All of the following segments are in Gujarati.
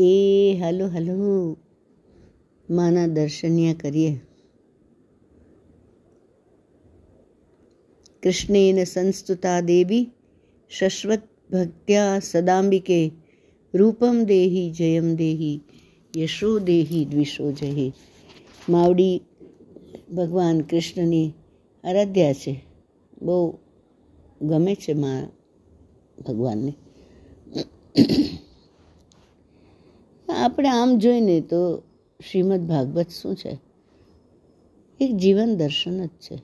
એ હાલો હાલો. માના દર્શનિયા કરીએ. કૃષ્ણેન સંસ્તુતા દેવી શશ્વત ભક્ત્યા સદાંબિકે રૂપમ દેહી જયમ દેહી યશો દેહી દ્વિષો જહે માવડી ભગવાન કૃષ્ણની આરાધ્યા છે. બહુ ગમે છે મા ભગવાનને. આપણે આમ જોઈને તો શ્રીમદ ભાગવત શું છે? એક જીવન દર્શન જ છે.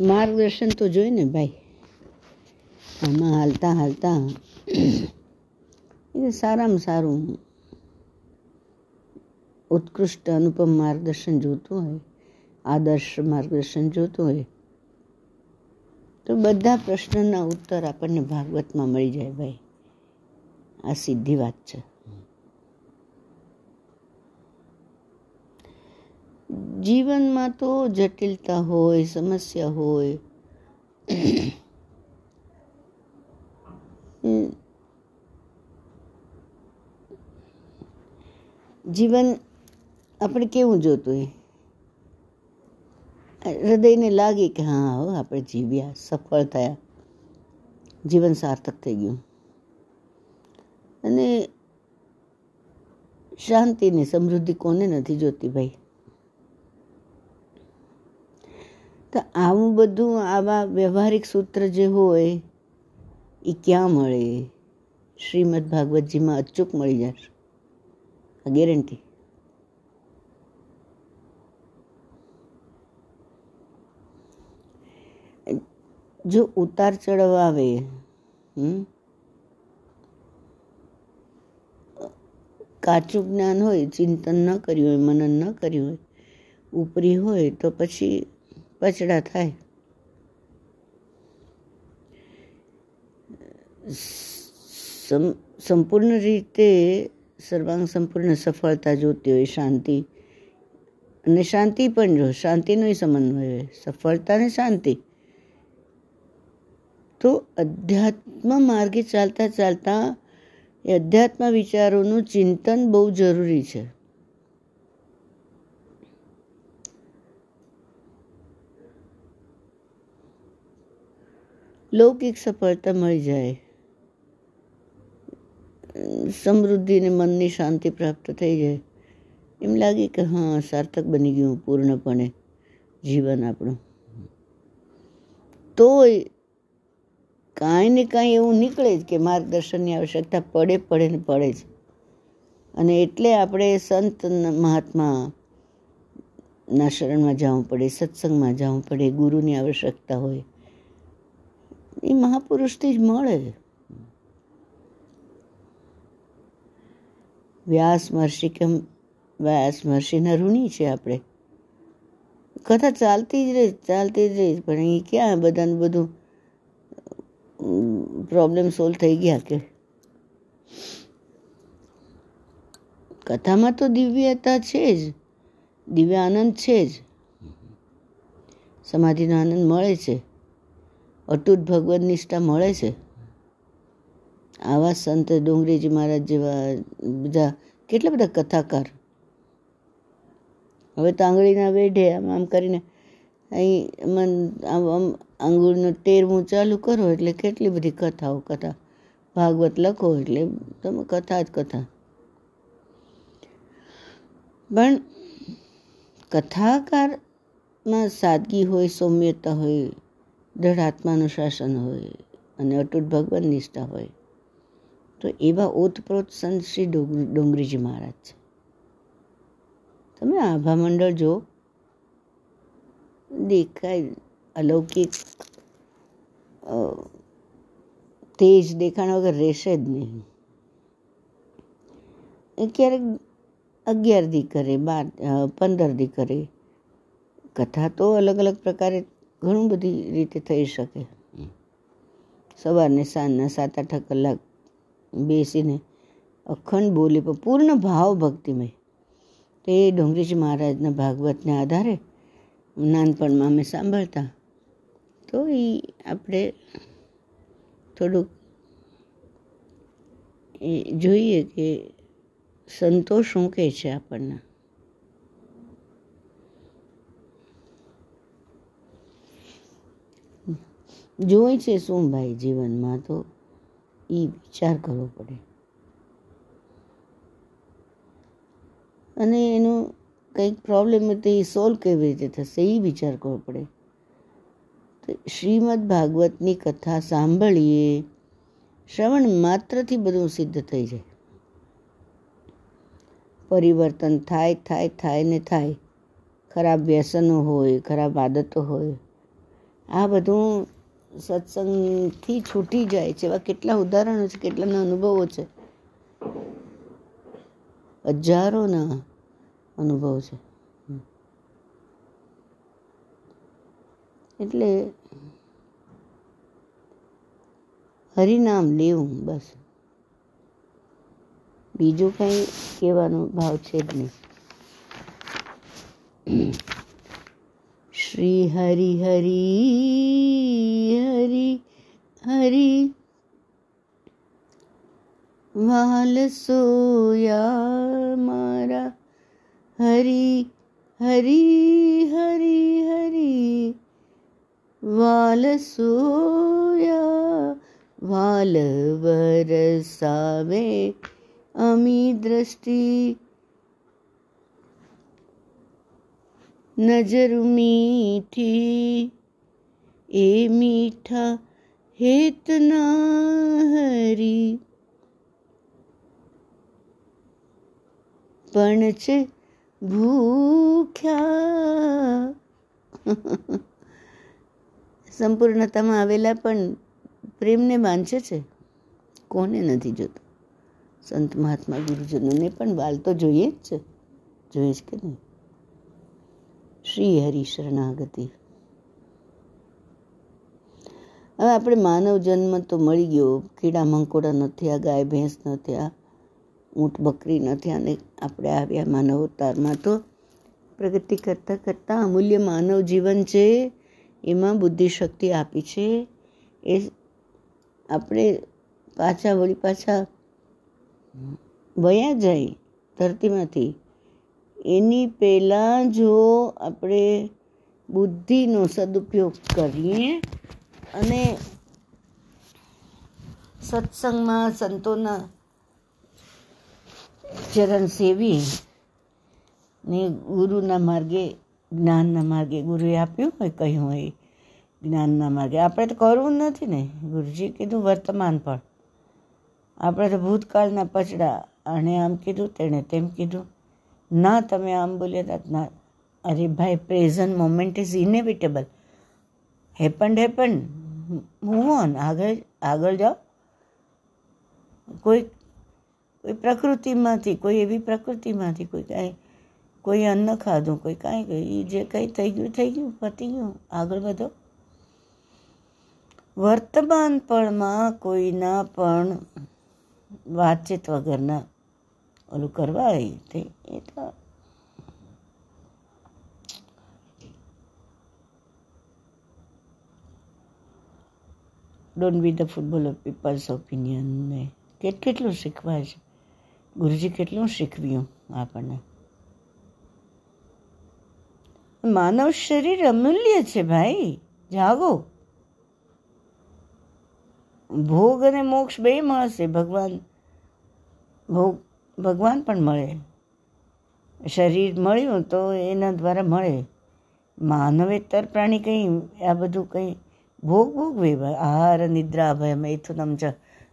માર્ગદર્શન તો જોઈને ભાઈ. આમાં હાલતા હાલતા એ સારામાં સારું ઉત્કૃષ્ટ અનુપમ માર્ગદર્શન જોતું હોય, આદર્શ માર્ગદર્શન જોતું હોય, તો બધા પ્રશ્નના ઉત્તર આપણને ભાગવતમાં મળી જાય ભાઈ. આ સીધી વાત છે. જીવનમાં તો જટિલતા હોય, સમસ્યા હોય. જીવન આપણે કેવું જોતું એ હૃદયને લાગે કે હા, હો, આપણે જીવ્યા, સફળ થયા. જીવન સાર્થક થઈ ગયું. અને શાંતિ ને સમૃદ્ધિ કોને નથી જોતી ભાઈ? તો આવું બધું, આવા વ્યવહારિક સૂત્ર જે હોય એ ક્યાં મળે? શ્રીમદ ભાગવતજીમાં અચૂક મળી જશે આ ગેરંટી. જો ઉતાર ચઢાવ આવે, હમ કાચું જ્ઞાન હોય, ચિંતન ન કર્યું હોય, મનન ન કર્યું હોય, ઉપરી હોય તો પછી પચડા થાય. સંપૂર્ણ રીતે સર્વાંગ સંપૂર્ણ સફળતા જોતી હોય, શાંતિ. અને શાંતિ પણ જો, શાંતિનો સમન્વય હોય સફળતા ને શાંતિ. તો અધ્યાત્મ માર્ગે ચાલતા ચાલતા એ અધ્યાત્મ વિચારોનું ચિંતન બહુ જરૂરી છે. લૌકિક સફળતા મળી જાય. સમૃદ્ધિ ને મનની શાંતિ પ્રાપ્ત થઈ જાય. એમ લાગે કે હા, સાર્થક બની ગયું પૂર્ણપણે જીવન આપણું. તોય કાંઈ ને કાંઈ એવું નીકળે જ કે માર્ગદર્શનની આવશ્યકતા પડે પડે ને પડે જ. અને એટલે આપણે સંત મહાત્મા ના શરણમાં જવું પડે, સત્સંગમાં જવું પડે, ગુરુની આવશ્યકતા હોય. એ મહાપુરુષથી જ મળે. વ્યાસ મહર્ષિ કેમ, વ્યાસ મહર્ષિના ઋણી છે આપણે. કથા ચાલતી જ રહી, ચાલતી જ રહી, પણ એ ક્યાં બધાને બધું પ્રોબ્લેમ સોલ્વ થઈ ગયા કે? કથામાં તો દિવ્યતા છે જ. દિવ્ય આનંદ છે જ. સમાધિનો આનંદ મળે છે. અટૂટ ભગવદ નિષ્ઠા મળે છે. આવા સંત ડુંગરીજી મહારાજ જેવા બધા કેટલા બધા કથાકાર. હવે તો આંગળીના વેઢે આમ આમ કરીને અહીં મન આમ આમ આંગળીનું તેરમું ચાલુ કરો એટલે કેટલી બધી કથાઓ કથા. ભાગવત લખો એટલે તમે કથા જ કથા. પણ કથાકારમાં સાદગી હોય, સૌમ્યતા હોય દૃઢ આત્માનું શાસન હોય અને અટૂટ ભગવાન નિષ્ઠા હોય, તો એવા ઓતપ્રોત સંત શ્રી ડુંગરીજી મહારાજ છે. તમે આભા મંડળ જો દેખાય અલૌકિક તેજ દેખાણ વગર રહેશે જ નહીં. ક્યારેક અગિયાર દી કરે બાર પંદર દી કરે કથા તો અલગ અલગ પ્રકારે ઘણું બધી રીતે થઈ શકે. સવારને સાંજના સાત આઠ કલાક બેસીને અખંડ બોલી પણ પૂર્ણ ભાવ ભક્તિમય. તે ડોંગરીજી મહારાજના ભાગવતને આધારે નાનપણમાં અમે સાંભળતા. તો એ આપણે થોડુંક એ જોઈએ કે સંતોષ શું કહે છે આપણને. જોઈ છે શું ભાઈ જીવનમાં તો એ વિચાર કરવો પડે. અને એનું કંઈક પ્રોબ્લેમ હોય તો એ સોલ્વ કેવી રીતે થશે? એ વિચાર કરવો પડે. શ્રીમદ ભાગવતની કથા સાંભળીએ. શ્રવણ માત્રથી બધું સિદ્ધ થઈ જાય. પરિવર્તન થાય થાય થાય ને થાય. ખરાબ વ્યસનો હોય, ખરાબ આદતો હોય. આ બધું સત્સંગથી છૂટી જાય છે. એવા કેટલા ઉદાહરણો છે, કેટલાના અનુભવો છે. હજારોના અનુભવ છે. એટલે હરિનામ લેવું બસ. બીજું કંઈ કહેવાનો ભાવ છે જ નહીં. શ્રી હરિ હરિ હરિ હરિ વાલ સોયા મારા. હરિ હરિ હરિ હરિ વાલ સોયા, વાલ વરસાવે અમી દ્રષ્ટિ. નજર મીઠી, એ મીઠા હેતના હરી. પણ છે ભૂખ્યા. સંપૂર્ણતામાં આવેલા પણ પ્રેમને વાંચે છે? કોને નથી જોતો? સંત મહાત્મા ગુરુજનોને પણ બાલ તો જોઈએ જ છે. જોઈએ જ કે નહીં? શ્રી હરિ શરણાગતિ. હવે આપણે માનવ જન્મ તો મળી ગયો. કીડા મંકોડા ન થયા, ગાય, ભેંસ ન થયા, ઊંટ, બકરી ન થયા અને આપણે આવ્યા માનવતારમાં તો પ્રગતિ કરતાં કરતાં અમૂલ્ય માનવ જીવન છે એમાં બુદ્ધિ શક્તિ આપી છે. એ આપણે પાછા વળી પાછા વયા જાય ધરતીમાંથી. એની પહેલાં જો આપણે બુદ્ધિનો સદુપયોગ કરીએ અને સત્સંગમાં સંતોના ચરણ સેવી ને ગુરુના માર્ગે જ્ઞાનના માર્ગે ગુરુએ આપ્યું હોય, કહ્યું હોય જ્ઞાનના માર્ગે. આપણે તો કરવું નથી ને. ગુરુજી કીધું વર્તમાન પણ. આપણે તો ભૂતકાળના પચડા અને આમ કીધું, તેણે તેમ કીધું. ના, તમે આમ બોલ્યા ના. અરે ભાઈ present moment is inevitable happened happen move on આગળ આગળ જાઓ. કોઈ કોઈ પ્રકૃતિમાંથી, કોઈ એવી પ્રકૃતિમાંથી, કોઈ કાંઈ કોઈ અન્ન ખાધું, કોઈ કાંઈ ગયું જે કંઈ થઈ ગયું થઈ ગયું, પતી ગયું. આગળ વધો. વર્તમાન પળમાં કોઈના પણ વાતચીત વગરના ઓલું કરવા તે, એ તો don't be the football of people's opinion ને કેટ કેટલું શીખવાય છે? ગુરુજી કેટલું શીખવ્યું આપણને? માનવ શરીર અમૂલ્ય છે ભાઈ. જાગો. ભોગ અને મોક્ષ બે મળશે. ભગવાન, ભોગ, ભગવાન પણ મળે. શરીર મળ્યું તો એના દ્વારા મળે. માનવેતર પ્રાણી કંઈ, આ બધું કંઈ ભોગ ભોગવે આહાર, નિદ્રા, ભય, મૈથુનમ ચ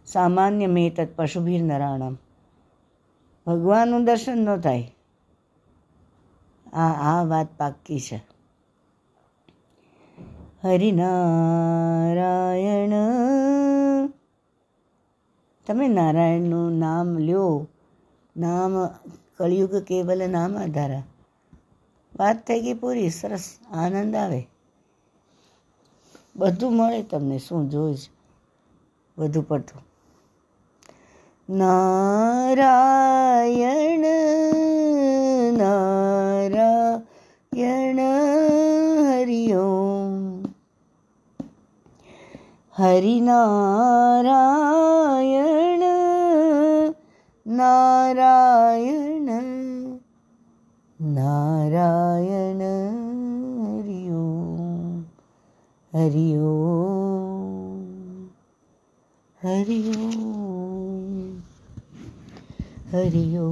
સામાન્ય મેતત તત્ પશુભીર નરાણમ ભગવાનનું દર્શન ન થાય. આ આ વાત પાક્કી છે. હરિનારાયણ. તમે નારાયણનું નામ લ્યો. નામ, કળિયુગ કેવલ નામ આધારા. વાત થઈ ગઈ પૂરી, સરસ આનંદ આવે. બધું મળે તમને, શું જોઈશ? વધુ પડતું. નારાયણ. હરિનારાયણ નારાયણ નારાયણ હરિઓ હરિઓ હરિઓ હરિઓ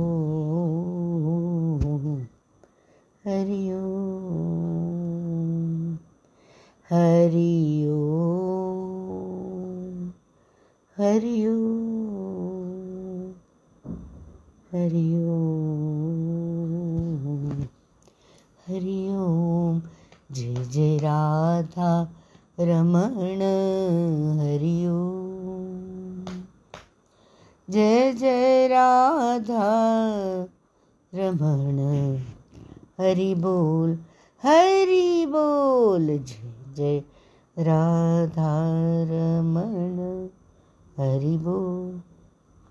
હરિઓ હરિ રમણ હરિયો. જય જય રાધા રમણ. હરિ બોલ હરિ બોલ. જય જય રાધા રમણ. હરિ બોલ.